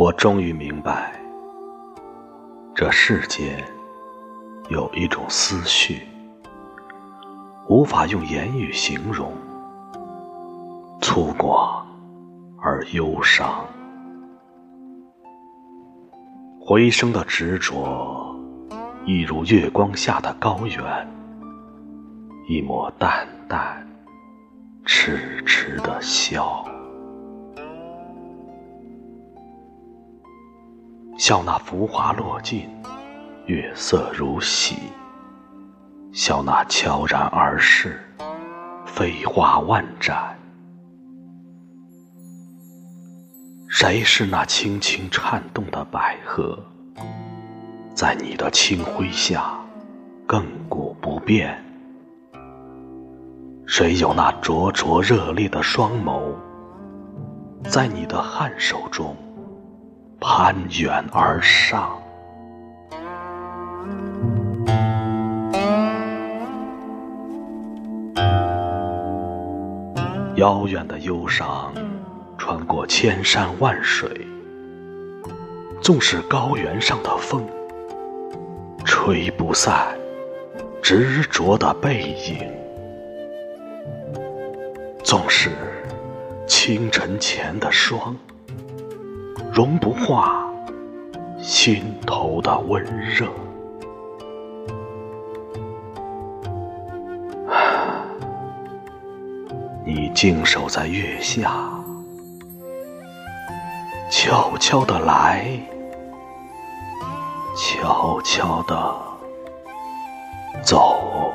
我终于明白，这世间有一种思绪，无法用言语形容，粗犷而忧伤。回声的执着，一如月光下的高原，一抹淡淡、痴痴的笑。笑那浮华落尽，月色如洗；笑那悄然而逝，飞花万盏。谁是那轻轻颤动的百合，在你的清辉下亘古不变？谁有那灼灼热烈的双眸，在你的颔首中？攀援而上，遥远的忧伤穿过千山万水，纵使高原上的风吹不散执着的背影，纵使清晨前的霜。融不化心头的温热，你静守在月下，悄悄的来，悄悄的走。